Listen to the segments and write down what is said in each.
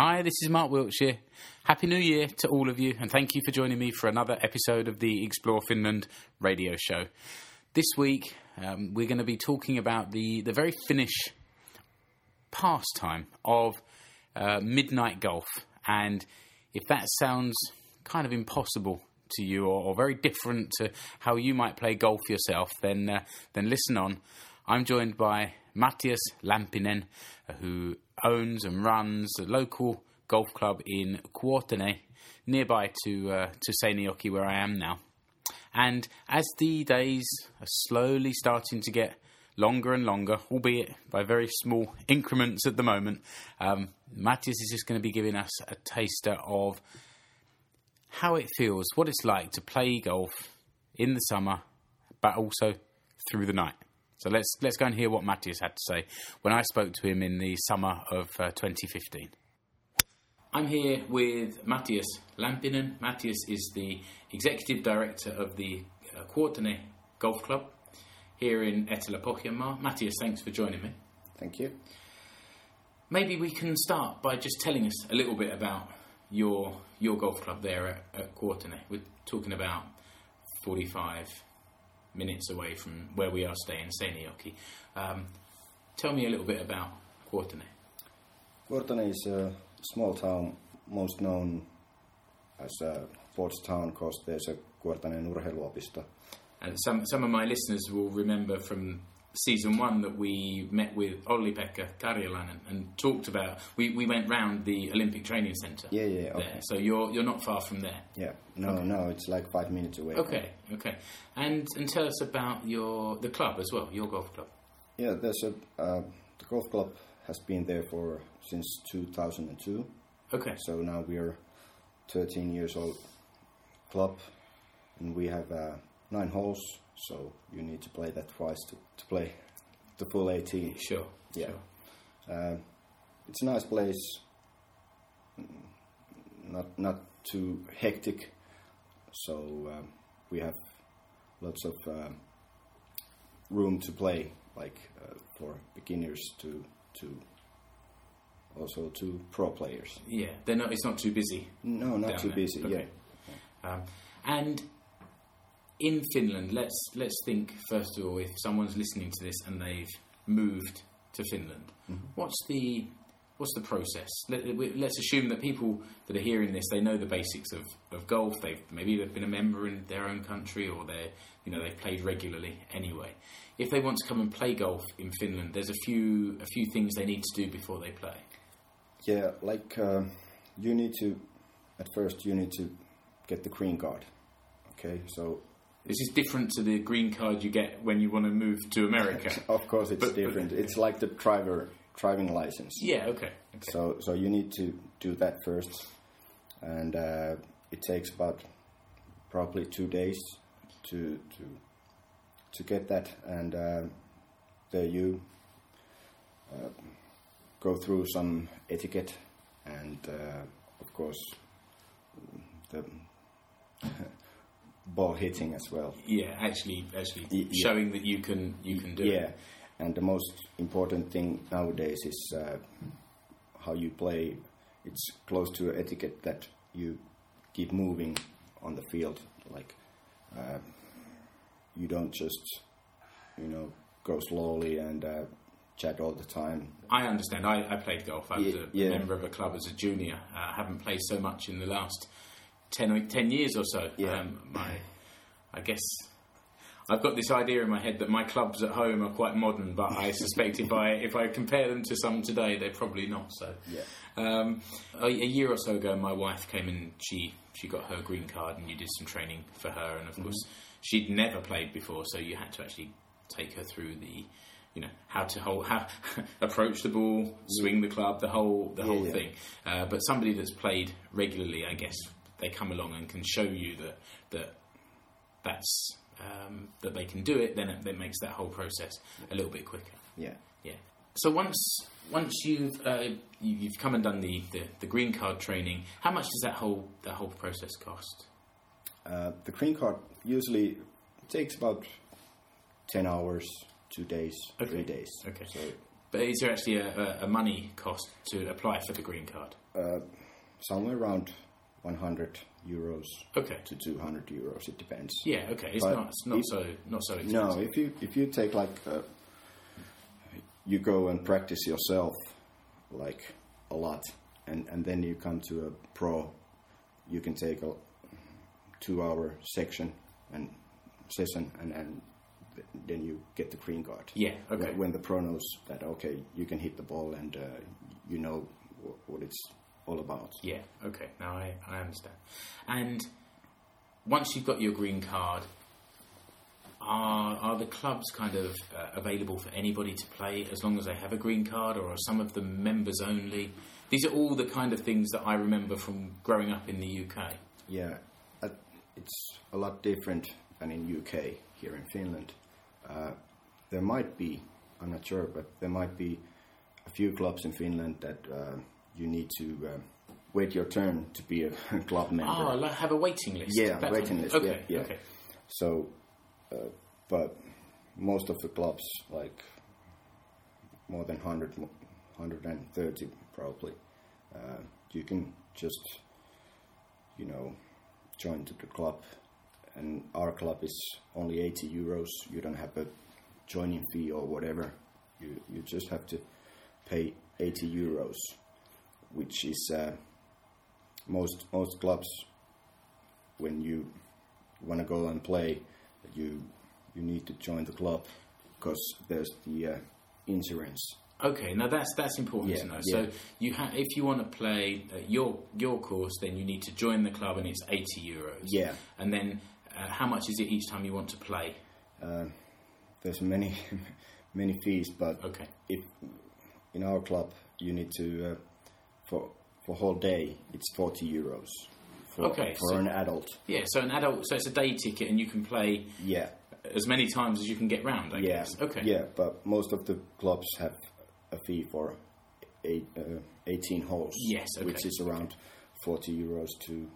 Hi, this is Mark Wiltshire. Happy New Year to all of you, and thank you for joining me for another episode of the Explore Finland radio show. This week, um, we're going to be talking about the, the very Finnish pastime of uh, midnight golf. And if that sounds kind of impossible to you or, or, very different to how you might play golf yourself, then, uh, then listen on. I'm joined by Matias Lampinen, uh, who owns and runs a local golf club in Kuortane, nearby to uh, to Seinäjoki, where I am now. And as the days are slowly starting to get longer and longer, albeit by very small increments at the moment, um, Matias is just going to be giving us a taster of how it feels, what it's like to play golf in the summer, but also through the night. So let's let's go and hear what Matias had to say when I spoke to him in the summer of uh, 2015. I'm here with Matias Lampinen. Matias is the executive director of the uh, Kuortane Golf Club here in Etelä-Pohjanmaa. Matias, thanks for joining me. Thank you. Maybe we can start by just telling us a little bit about your your golf club there at, at Kuortane. We're talking about 45 minutes away from where we are staying, Seinäjoki. Um, tell me a little bit about Kuortane. Kuortane is a small town, most known as a sports town because there's a Kuortaneen urheiluopisto. And some, some of my listeners will remember from season one that we met with Olli-Pekka Karjalainen and talked about. We, we went round the Olympic Training Centre. Yeah, yeah, okay. There. So you're you're not far from there. Yeah, no, okay. no, it's like five minutes away. Okay, okay, and and tell us about your the club as well, your golf club. Yeah, there's a uh, the golf club has been there for since 2002. Okay. So now we are 13 years old club, and we have uh, nine holes so you need to play that twice to, to play the full 18. Sure. Yeah. Sure. Uh, it's a nice place. Not not too hectic. So um, we have lots of uh, room to play, like uh, for beginners to to also to pro players. Yeah, they're not. It's not too busy. No, not too there. busy. Okay. Yeah. Um, and in Finland, let's let's think first of all if someone's listening to this and they've moved to Finland, mm-hmm. what's the what's the process? Let, us assume that people that are hearing this they know the basics of, of golf. They've maybe they've been a member in their own country or they you know they've played regularly anyway. If they want to come and play golf in Finland, there's a few a few things they need to do before they play. Yeah, like uh, you need to at first you need to get the green card. Okay, so this is different to the green card you get when you want to move to America. of course, it's but, different. But, it's like the driver driving license. Yeah. Okay. okay. So so you need to do that first, and uh, it takes about probably two days to to to get that, and uh, there you uh, go through some etiquette, and uh, of course the ball hitting as well. Yeah, actually, actually yeah. showing that you can you can do yeah. it. Yeah, and the most important thing nowadays is uh, how you play. It's close to etiquette that you keep moving on the field. Like uh, you don't just you know go slowly and. Uh, chat all the time. I understand. I, I played golf. I was a yeah. member of a club as a junior. Uh, I haven't played so much in the last 10, 10 years or so. Yeah. Um, my, I guess I've got this idea in my head that my clubs at home are quite modern, but I suspect if I if I compare them to some today, they're probably not. So, yeah. Um, a, a, year or so ago, my wife came and she she got her green card, and you did some training for her, and of mm-hmm. course she'd never played before, so you had to actually take her through the you know how to hold, how approach the ball, swing the club, the whole the yeah, whole yeah. thing. Uh, but somebody that's played regularly, I guess, they come along and can show you that that that's um, that they can do it, then it, it, makes that whole process a little bit quicker. Yeah, yeah. So once once you've uh, you, have come and done the, the, the, green card training, how much does that whole that whole process cost? Uh, the green card usually takes about ten hours, two days, okay. three days. Okay. So But is there actually a, a, a money cost to apply for the green card? Uh, somewhere around 100 euros Okay. to 200 euros. It depends. Yeah. Okay. It's But not. It's not if- so. Not so expensive. No, if you if you take like uh, you go and practice yourself like a lot, and and then you come to a pro, you can take a two hour section and session, and and then you get the green card. Yeah. Okay. When, when the pro knows that okay, you can hit the ball and uh, you know what it's all about. Yeah. Okay. Now I, I understand. And once you've got your green card, are are the clubs kind of uh, available for anybody to play as long as they have a green card, or are some of them members only? These are all the kind of things that I remember from growing up in the UK. Yeah, uh, it's a lot different than in UK here in Finland. Uh, there might be, I'm not sure, but there might be a few clubs in Finland that uh, you need to uh, wait your turn to be a club member. Oh, like have a waiting list. Yeah, That waiting list, Okay. yeah, yeah. Okay. So, uh, but most of the clubs, like more than 100, 130 probably, uh, you can just, you know, join to the club. And our club is only 80 euros. You don't have a joining fee or whatever. You, you just have to pay 80 euros, which is uh, most most clubs when you want to go and play, you you need to join the club because there's the uh, insurance. Okay, now that's that's important Yeah, to know. yeah. So you ha- if you want to play uh, your your course, then you need to join the club, and it's eighty euros. Yeah. And then, uh, how much is it each time you want to play? There's many many fees, but Okay. if in our club you need to uh, for for whole day it's 40 euros for, Okay, for so- an adult. Yeah. So an adult, so it's a day ticket, and you can play Yeah, as many times as you can get round. I yeah, guess. Okay. yeah. But most of the clubs have a fee for eight, uh, 18 holes. Yes, okay, which is around 40 euros to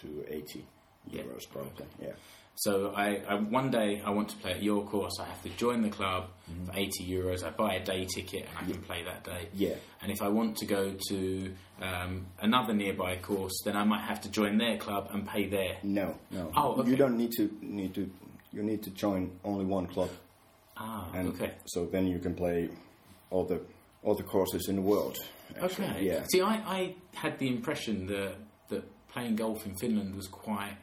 to 80 Yeah, euros probably. Yeah. So I, I one day I want to play at your course. I have to join the club Mm-hmm. for eighty euros. I buy a day ticket and I can play that day. Yeah. And if I want to go to um, another nearby course, then I might have to join their club and pay there. No, no. Oh, okay. You don't need to need to. You need to join only one club, Ah, and okay. so then you can play all the all the courses in the world. actually. Okay. Yeah. See, I, I had the impression that that playing golf in Finland was quite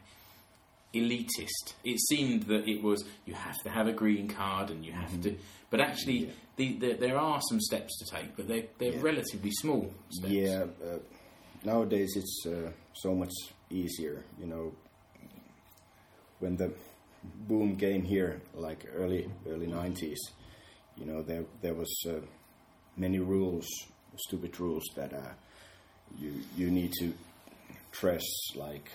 elitist. It seemed that it was you have to have a green card and you have Mm-hmm. to, but actually the, the, there are some steps to take, but they they're Yeah. relatively small steps. Yeah. Uh, nowadays it's uh, so much easier. You know, when the boom came here, like early early nineties, you know, there there was uh, many rules, stupid rules that uh, you you need to dress like.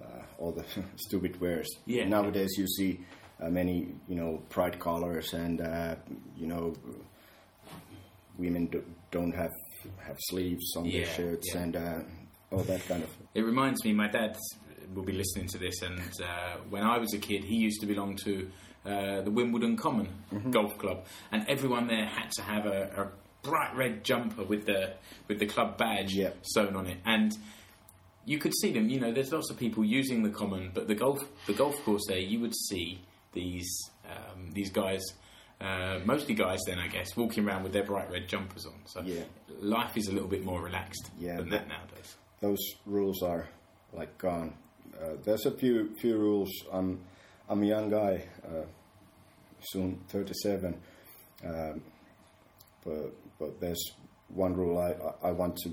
Uh, all the stupid wares. Yeah. Nowadays, you see uh, many, you know, pride colors, and uh, you know, women do, don't have have sleeves on their shirts, yeah. and uh, all that kind of. It reminds me, my dad will be listening to this, and uh, when I was a kid, he used to belong to uh, the Wimbledon Common Mm-hmm. Golf Club, and everyone there had to have a, a bright red jumper with the with the club badge Yeah. sewn on it, and you could see them. You know, there's lots of people using the common, but the golf the golf course there, you would see these um, these guys. Uh, mostly guys, then I guess, walking around with their bright red jumpers on. So Yeah. life is a little bit more relaxed Yeah, than that nowadays. Those rules are like gone. Uh, there's a few few rules. I'm I'm a young guy, uh, soon 37, um, but but there's one rule I, I I want to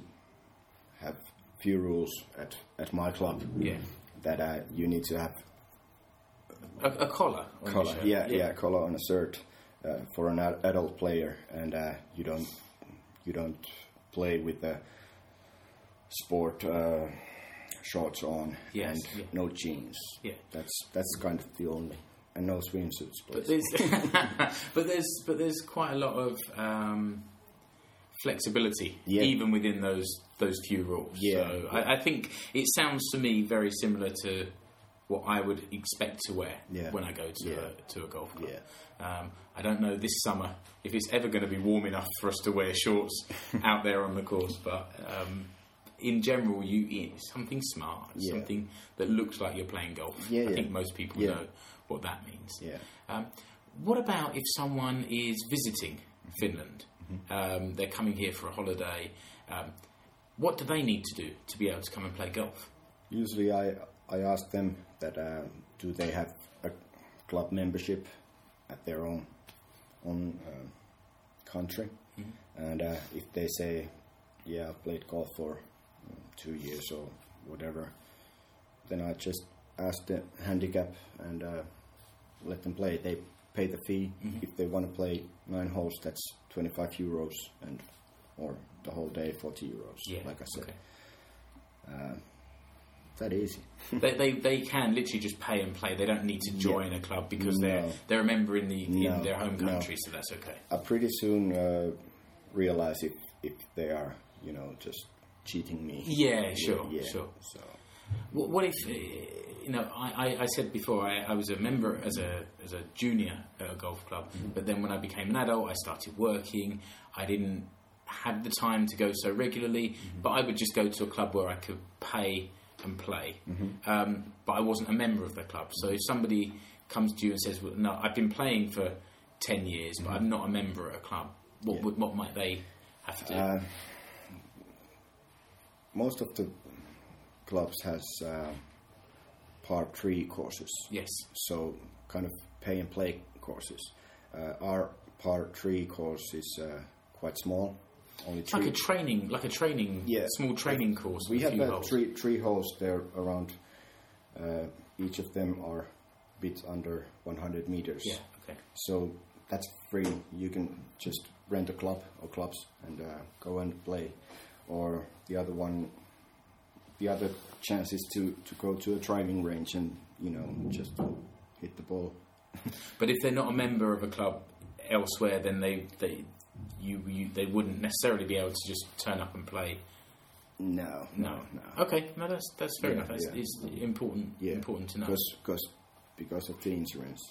have few rules at at my club. Yeah. That uh, you need to have A, a collar. on collar, shirt. yeah, yeah, collar on a shirt uh, for an ad- adult player, and uh, you don't you don't play with the sport uh, shorts on Yes, and yeah. no jeans. Yeah. That's that's kind of the only and no swimsuits. But there's, but there's, but there's quite a lot of um, flexibility, Yeah. even within those those few rules. Yeah. So I, I think it sounds to me very similar to what I would expect to wear Yeah. when I go to a, to a golf club. Yeah. Um, I don't know this summer if it's ever going to be warm enough for us to wear shorts out there on the course, but um, in general, you eat something smart, something that looks like you're playing golf. Yeah, I think most people know what that means. Yeah. Um, what about if someone is visiting Finland? Mm-hmm. Um, they're coming here for a holiday. Um, what do they need to do to be able to come and play golf? Usually, I I ask them that uh, do they have a club membership at their own own uh, country, and uh, if they say, "Yeah, I've played golf for um, two years or whatever," then I just ask the handicap and uh, let them play. They pay the fee if they want to play nine holes. That's twenty five euros and or the whole day forty euros. Yeah, like I said, okay. that easy. they, they, they can literally just pay and play. They don't need to join a club because they're they're a member in the in No, their home no. country, so that's okay. I pretty soon uh, realize if if they are, you know, just cheating me. Yeah, sure, yeah. sure. So What, what if uh, know? I, I, I said before I, I was a member as a as a junior at a golf club, but then when I became an adult, I started working. I didn't have the time to go so regularly, but I would just go to a club where I could pay and play. Um, but I wasn't a member of the club. So if somebody comes to you and says, well, "No, I've been playing for ten years, but I'm not a member at a club," what Yeah. would what might they have to do? uh, most of the clubs has uh, par three courses. yes. So kind of pay and play courses. Uh, our par three course is uh, quite small. Only It's like a training, like a training, Yeah. small training course. we have uh, holes. three three holes there around. Uh, each of them are a bit under 100 meters. Yeah. Okay. So that's free. You can just rent a club or clubs and uh, go and play. Or the other one, the other chance is to, to go to a driving range and you know just hit the ball. But if they're not a member of a club elsewhere, then they they you, you they wouldn't necessarily be able to just turn up and play. No, No. no. Okay. No, that's that's fair Yeah, enough. That's yeah. it's important Yeah, important to know. Because because because of the insurance.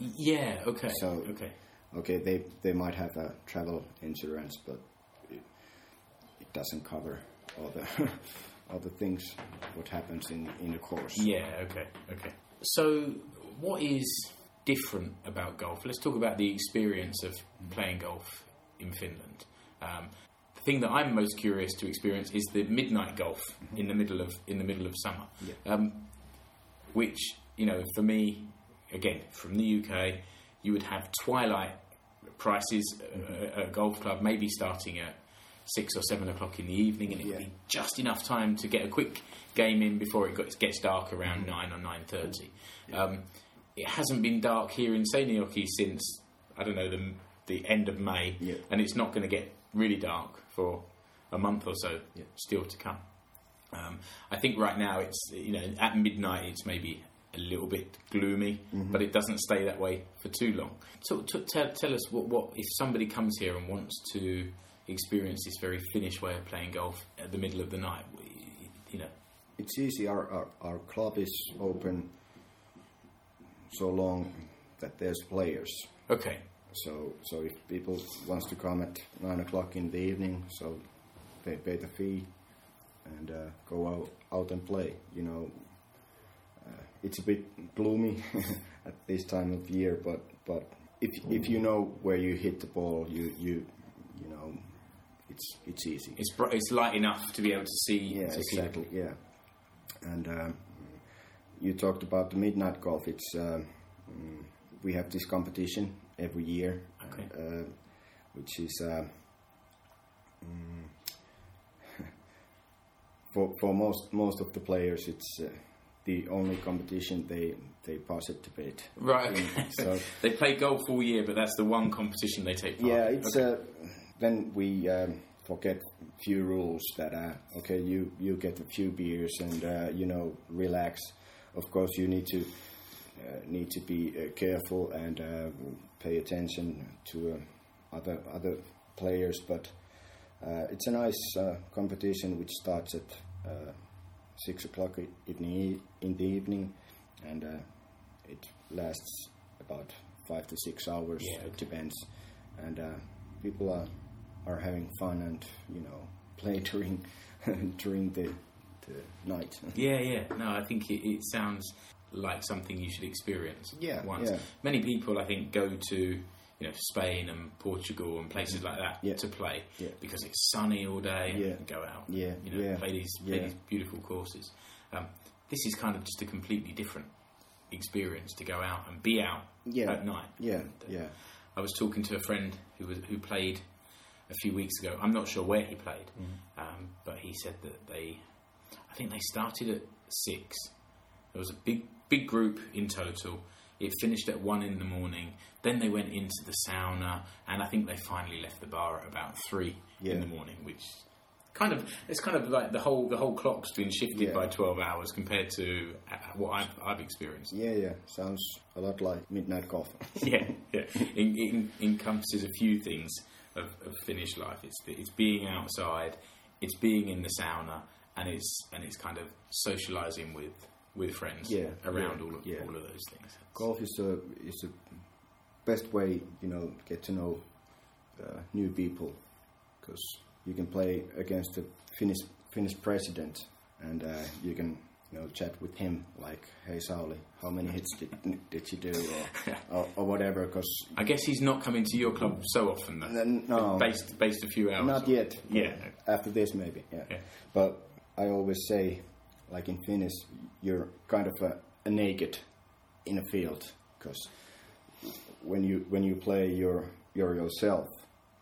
Yeah. Okay. So- okay. Okay, they they might have a travel insurance, but it, it doesn't cover all the the things what happens in in the course. Yeah. Okay. Okay. So, what is different about golf? Let's talk about the experience of playing golf in Finland. Um, the thing that I'm most curious to experience is the midnight golf in the middle of in the middle of summer, Yeah. um, which you know, for me, again from the UK, you would have twilight prices uh, at a golf club, maybe starting at six or seven o'clock in the evening, and it would Yeah. be just enough time to get a quick game in before it gets dark around nine or nine thirty. Um, it hasn't been dark here in Seinäjoki since I don't know the the end of May, Yeah. and it's not going to get really dark for a month or so Yeah. still to come. Um, I think right now it's you know at midnight it's maybe a little bit gloomy, but it doesn't stay that way for too long. So, to, tell, tell us what, what if somebody comes here and wants to experience this very Finnish way of playing golf at the middle of the night. You know, It's easy. Our, our our club is open so long that there's players. okay, So so if people wants to come at nine o'clock in the evening, so they pay the fee and uh, go out out and play. You know, uh, it's a bit gloomy at this time of year, but but if if you know where you hit the ball, you you you know, it's it's easy. it's br- it's light enough to be able to see. Yeah, to see exactly. Yeah, and um, you talked about the midnight golf. It's um, we have this competition every year, Okay. uh, which is uh, mm, for for most most of the players. It's uh, the only competition they they participate. Right. in. So they play golf all year, but that's the one competition they take part. yeah, it's Okay. uh, then we um, forget few rules that uh, okay, you you get a few beers and uh, you know relax. Of course, you need to uh, need to be uh, careful and uh, pay attention to uh, other other players, but uh, it's a nice uh, competition which starts at uh, six o'clock in the in the evening, and uh, it lasts about five to six hours. Yeah, It depends, and uh, people are are having fun and you know play during during the the night. Yeah, yeah. No, I think it, it sounds like something you should experience Yeah, once. yeah. Many people, I think, go to you know Spain and Portugal and places like that Yeah. to play Yeah. because it's sunny all day and Yeah. you go out. Yeah, you know, yeah, play these play these beautiful courses. Um, this is kind of just a completely different experience to go out and be out at night. Yeah, yeah, I was talking to a friend who was who played a few weeks ago. I'm not sure where he played, Mm-hmm. um, but he said that they, I think they started at six. There was a big big group in total. It finished at one in the morning. Then they went into the sauna, and I think they finally left the bar at about three in the morning, which kind of it's kind of like the whole the whole clock's been shifted Yeah. by twelve hours compared to uh, what I've, I've experienced. yeah, yeah. Sounds a lot like midnight golf. yeah, yeah. It, it encompasses a few things of, of Finnish life. It's it's being outside, it's being in the sauna, and it's and it's kind of socialising with with friends Yeah, around yeah, all of yeah. all of those things. golf is a is the best way you know get to know uh, new people because you can play against the Finnish Finnish president and uh, you can you know chat with him like hey Sauli how many hits did, did you do or or, or whatever because I guess he's not coming to your club so often though. no Based based a few hours. not yet Yeah. after this maybe yeah. Yeah. but I always say like in Finnish you're kind of a, a naked in a field because when you when you play your your yourself,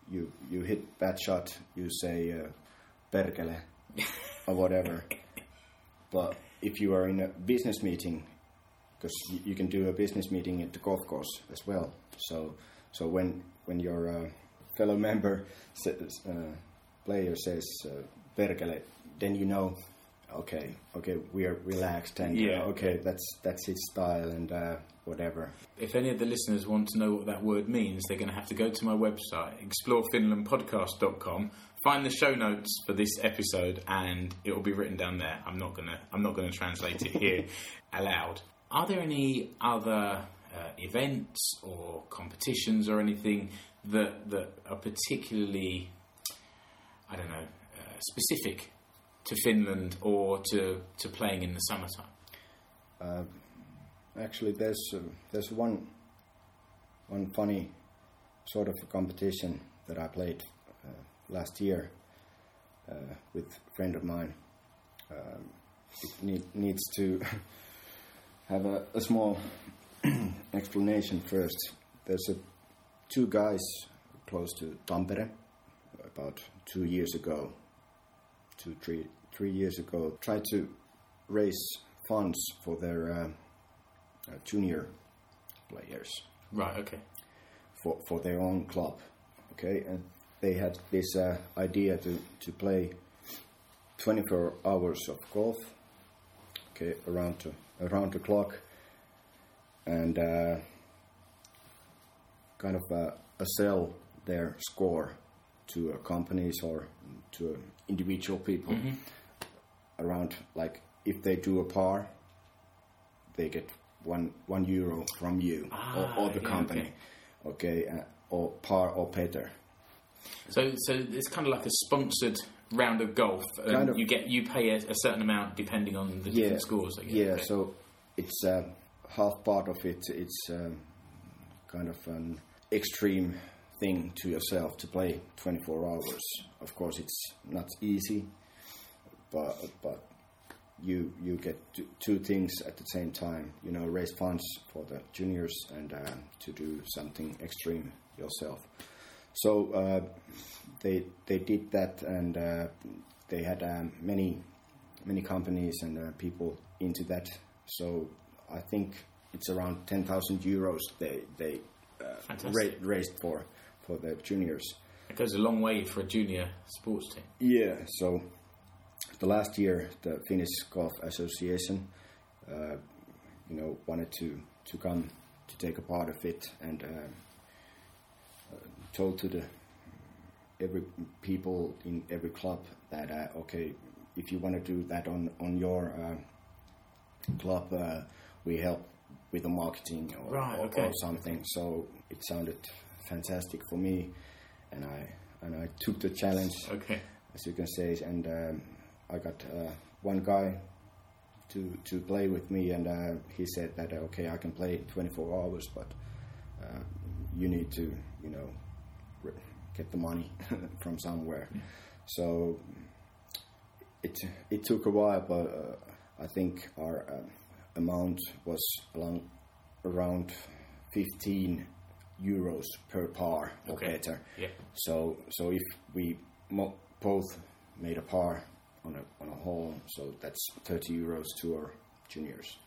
you you hit bad shot, you say uh, perkele or whatever. but if you are in a business meeting, because you, you can do a business meeting at the golf course as well. So so when when your uh, fellow member says, uh, player says uh, perkele, then you know. Okay, okay, we are relaxed, and Yeah. okay, that's that's his style, and uh, whatever. If any of the listeners want to know what that word means, they're going to have to go to my website, explorefinlandpodcast.com, find the show notes for this episode, and it will be written down there. I'm not going to I'm not going to translate it here aloud. Are there any other uh, events or competitions or anything that that are particularly I don't know uh, specific to Finland or to to playing in the summertime? Actually, there's uh, there's one one funny sort of competition that I played uh, last year uh, with a friend of mine. Um, it need, needs to have a, a small explanation first. There's a, two guys close to Tampere about two years ago, two three three years ago, tried to raise funds for their uh, uh, junior players Right. Okay. for, for their own club. Okay, and they had this uh, idea to, to play 24 hours of golf. Okay, around to, around the clock, and uh, kind of uh, sell their score to uh, companies or to individual people around like if they do a par they get one one euro from you Ah, or, or the yeah, company okay, uh, or par or better So, so it's kind of like a sponsored round of golf, and Kind of. you get you pay a, a certain amount depending on the different scores. I guess. yeah so it's uh, half part of it it's um, kind of an extreme thing to yourself to play 24 hours of course it's not easy but but you you get two things at the same time you know raise funds for the juniors and uh, to do something extreme yourself so uh, they they did that and uh, they had um, many many companies and uh, people into that. So I think it's around 10,000 euros they they uh, ra- raised for for the juniors. It goes a long way for a junior sports team. yeah, so the last year, the Finnish Golf Association, uh, you know, wanted to, to come to take a part of it and told to the every people in every club that uh, okay, if you want to do that on on your uh, club, uh, we help with the marketing or, Right, or, okay. or something. So it sounded fantastic for me, and I and I took the challenge, Okay. as you can say, and um, I got uh, one guy to to play with me, and uh, he said that uh, okay, I can play 24 hours, but uh, you need to, you know, get the money from somewhere. So it it took a while, but uh, I think our uh, amount was along around 15 euros per par or Okay. better. Yeah. So so if we mo- both made a par on a on a hole, so that's 30 euros to our juniors.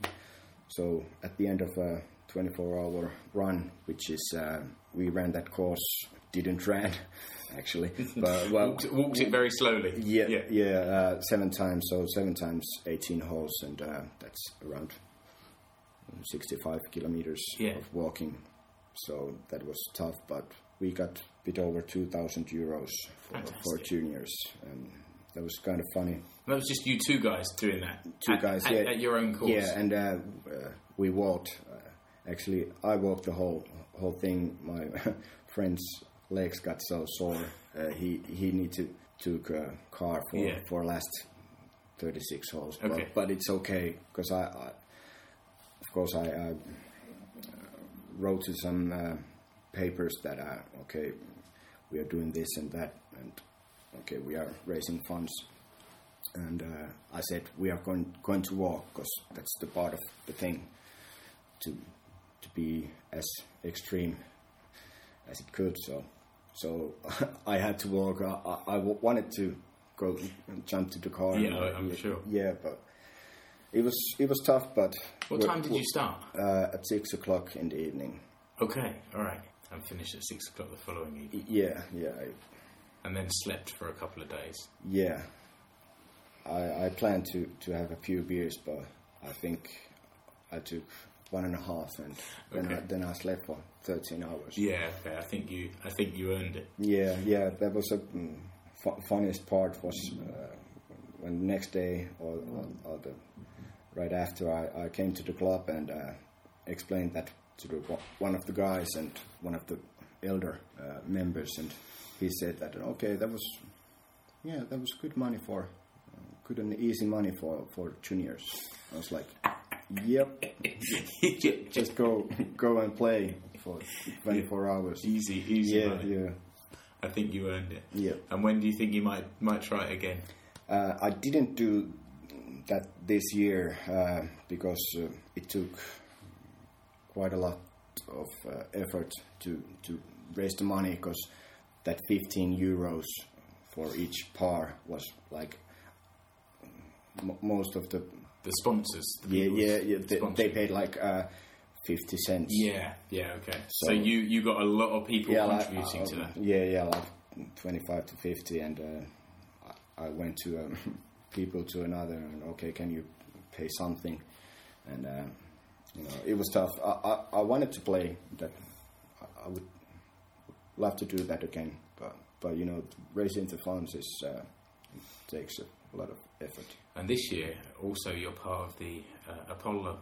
So at the end of a 24-hour run, which is uh, we ran that course, didn't run actually, but well, Walked, walked it very slowly. yeah, Yeah. yeah, uh, seven times. So seven times 18 holes, and uh, that's around 65 kilometers Yeah. of walking. So that was tough, but we got a bit over 2,000 euros for, for juniors, and that was kind of funny. That was just you two guys doing that. Two at, guys, at, yeah, at your own course. Yeah, and uh, uh, we walked. Uh, actually, I walked the whole whole thing. My friend's legs got so sore. Uh, he he need to took a car for Yeah. for last thirty six holes. Okay. But, but it's okay because I, I, of course, I, I uh, wrote to some uh, papers that are okay. We are doing this and that, and okay, we are raising funds and uh, I said we are going going to walk because that's the part of the thing to to be as extreme as it could. So so I had to walk. I, I, wanted to go and jump to the car. Yeah, I- I'm sure. Yeah, but it was it was tough. But What time did you start? Uh, at six o'clock in the evening. Okay, all right. And finished at six o'clock the following evening, Yeah, yeah, I, and then slept for a couple of days. yeah. I I planned to to have a few beers, but I think I took one and a half, and then I, then I slept for thirteen hours. Yeah, okay. I think you. I think you earned it. Yeah, yeah, that was a mm, fu- funniest part was uh, when the next day or, or, or the right after I, I came to the club and uh, explained that to the, one of the guys and one of the elder uh, members, and he said that okay, that was yeah, that was good money for uh, good and easy money for for juniors. I was like, yep, just go go and play for 24 hours. easy, easy. Yeah, money. yeah, I think you earned it. yeah. And when do you think you might might try it again? Uh, I didn't do that this year uh, because uh, it took quite a lot of uh, effort to to raise the money because that 15 euros for each par was like m- most of the The sponsors. The yeah yeah, yeah they, they paid like uh, 50 cents Yeah, yeah, okay. So, So- you you got a lot of people yeah like, contributing uh, to that. yeah yeah like 25 to 50 and uh, I, I went to um, people to another and okay can you pay something and uh, you know it was tough I, I, I wanted to play that I, I would love to do that again but but you know raising the funds is uh, takes a lot of effort And this year, also, you're part of the uh, Apollo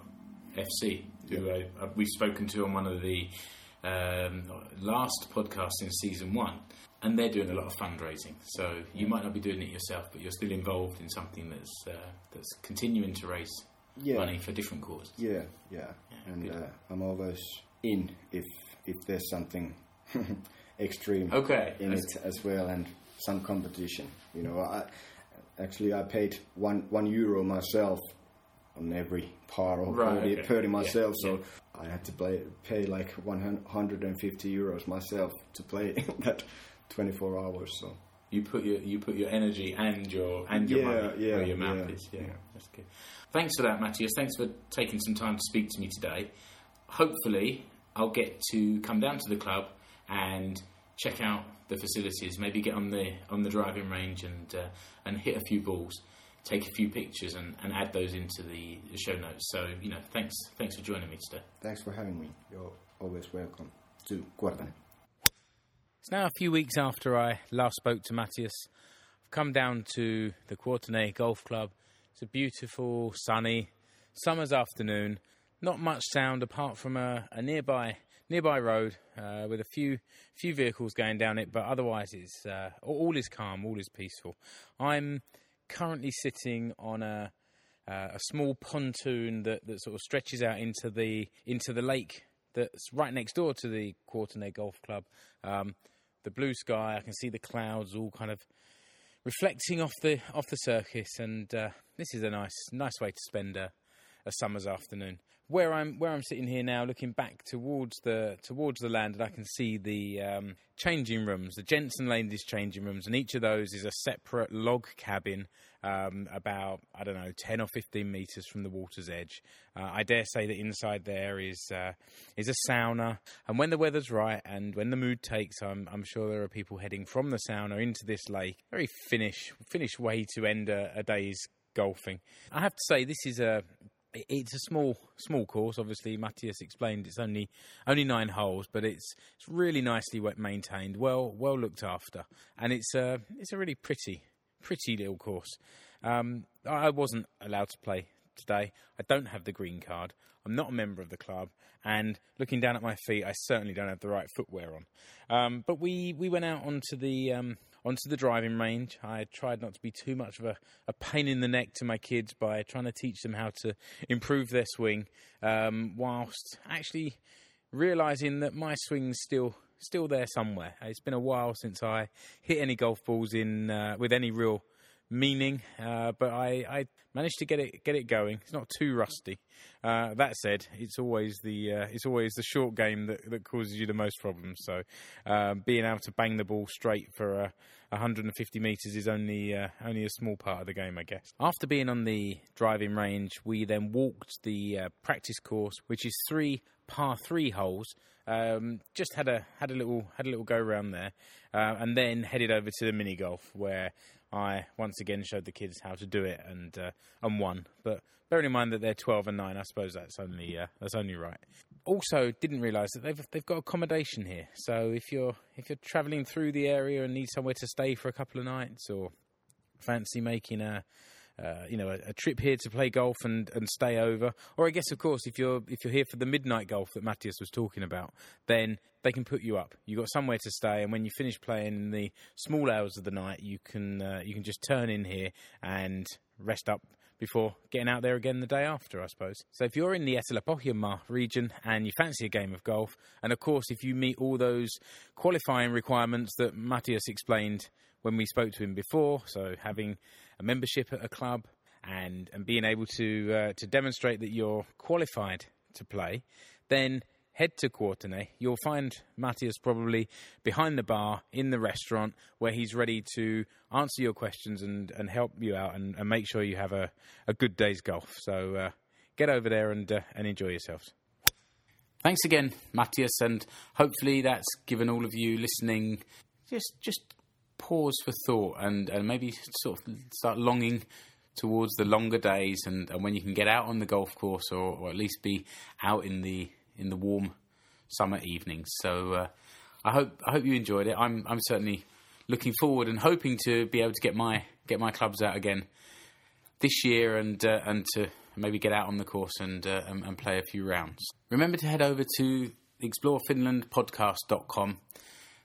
FC, who uh, uh, we've spoken to on one of the um, last podcasts in season one, and they're doing a lot of fundraising. So you might not be doing it yourself, but you're still involved in something that's uh, that's continuing to raise Yeah. money for different causes. Yeah, yeah, and uh, I'm always in if if there's something extreme Okay, in that's- it as well, and some competition. You know, I actually I paid one one euro myself on every par of Right, birdie, okay. Yeah, myself, so yeah. I had to play pay like 150 euros myself to play that 24 hours. So You put your you put your energy and your and your Yeah, money yeah, where your mouth yeah, is. Yeah, yeah. that's good. Thanks for that, Matias. Thanks for taking some time to speak to me today. Hopefully, I'll get to come down to the club and check out the facilities. Maybe get on the on the driving range and uh, and hit a few balls, take a few pictures, and, and add those into the, the show notes. So you know, thanks thanks for joining me today. thanks for having me. You're always welcome to Kuortane. It's now a few weeks after I last spoke to Matias. I've come down to the Kuortane Golf Club. It's a beautiful, sunny summer's afternoon. not much sound apart from a, a nearby nearby road uh, with a few few vehicles going down it, but otherwise it's uh, all is calm, all is peaceful. I'm currently sitting on a uh, a small pontoon that, that sort of stretches out into the into the lake that's right next door to the Kuortane Golf Club. Um, the blue sky, I can see the clouds all kind of reflecting off the off the circus, and uh, this is a nice nice way to spend a, a summer's afternoon where I'm where I'm sitting here now, looking back towards the towards the land, and I can see the um, changing rooms, the gents and ladies changing rooms, and each of those is a separate log cabin, um, about I don't know ten or fifteen meters from the water's edge. Uh, I dare say that inside there is uh, is a sauna, and when the weather's right and when the mood takes, I'm I'm sure there are people heading from the sauna into this lake. Very Finnish Finnish way to end a, a day's golfing. I have to say this is a it's a small small course. Obviously, Matias explained it's only only nine holes, but it's it's really nicely maintained, well well looked after, and it's a it's a really pretty pretty little course. Um, I wasn't allowed to play today. I don't have the green card. I'm not a member of the club, and looking down at my feet, I certainly don't have the right footwear on. Um, but we, we went out onto the um, onto the driving range. I tried not to be too much of a, a, pain in the neck to my kids by trying to teach them how to improve their swing, um, whilst actually realizing that my swing's still still there somewhere. It's been a while since I hit any golf balls in uh, with any real meaning, uh, but I, I, managed to get it get it going. It's not too rusty. Uh, that said, it's always the uh, it's always the short game that, that causes you the most problems. So um, being able to bang the ball straight for 150 meters is only uh, only a small part of the game, I guess. After being on the driving range, we then walked the uh, practice course, which is three par three holes. Um, just had a had a little had a little go around there, uh, and then headed over to the mini golf where I once again showed the kids how to do it and uh, and won. But bearing in mind that they're 12 and 9, I suppose that's only uh, that's only right. Also, didn't realise that they've they've got accommodation here. So if you're if you're travelling through the area and need somewhere to stay for a couple of nights, or fancy making a uh, you know, a, a, trip here to play golf and, and stay over. Or I guess, of course, if you're if you're here for the midnight golf that Matias was talking about, then they can put you up. You've got somewhere to stay, and when you finish playing in the small hours of the night, you can uh, you can just turn in here and rest up before getting out there again the day after, I suppose. So if you're in the Etelä-Pohjanmaa region and you fancy a game of golf, and of course if you meet all those qualifying requirements that Matias explained when we spoke to him before, so having a membership at a club and and being able to uh, to demonstrate that you're qualified to play, then head to Kuortane. You'll find Matias probably behind the bar in the restaurant where he's ready to answer your questions and, and help you out and, and make sure you have a, a good day's golf. So uh, get over there and, uh, and enjoy yourselves. Thanks again, Matias, and hopefully that's given all of you listening just just pause for thought and, and maybe sort of start longing towards the longer days and, and when you can get out on the golf course or, or at least be out in the in the warm summer evenings. So uh, I hope I hope you enjoyed it. I'm I'm certainly looking forward and hoping to be able to get my get my clubs out again this year and uh, and to maybe get out on the course and, uh, and, and play a few rounds. Remember to head over to explorefinlandpodcast.com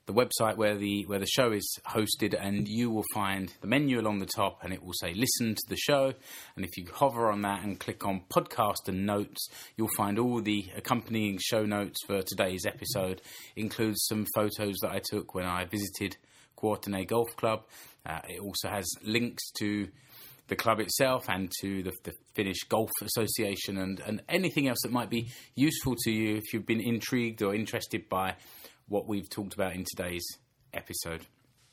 the website where the where the show is hosted, and you will find the menu along the top, and it will say "Listen to the show." And if you hover on that and click on Podcast and Notes, you'll find all the accompanying show notes for today's episode. Includes some photos that I took when I visited Kuortane Golf Club. Uh, it also has links to the club itself and to the, the, Finnish Golf Association and, and anything else that might be useful to you if you've been intrigued or interested by what we've talked about in today's episode.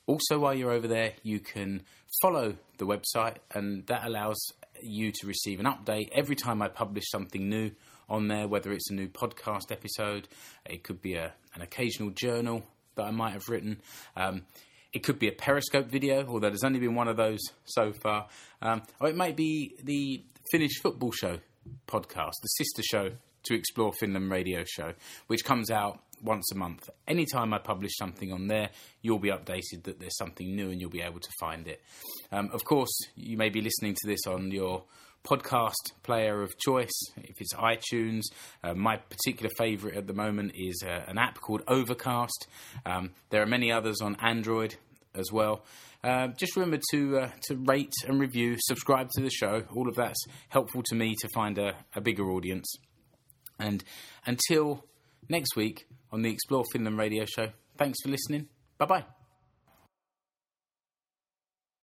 Also, while you're over there, you can follow the website, and that allows you to receive an update every time I publish something new on there, whether it's a new podcast episode, it could be a, an occasional journal that I might have written. Um, it could be a Periscope video, although there's only been one of those so far. Um, or it might be the Finnish Football Show podcast, the sister show to Explore Finland radio show, which comes out once a month. Anytime I publish something on there, you'll be updated that there's something new and you'll be able to find it. Um, of course, you may be listening to this on your podcast player of choice. If it's iTunes, uh, my particular favourite at the moment is uh, an app called Overcast. Um, there are many others on Android as well. Uh, just remember to uh, to rate and review, subscribe to the show. All of that's helpful to me to find a, a bigger audience. And until next week on the Explore Finland radio show, thanks for listening. Bye bye.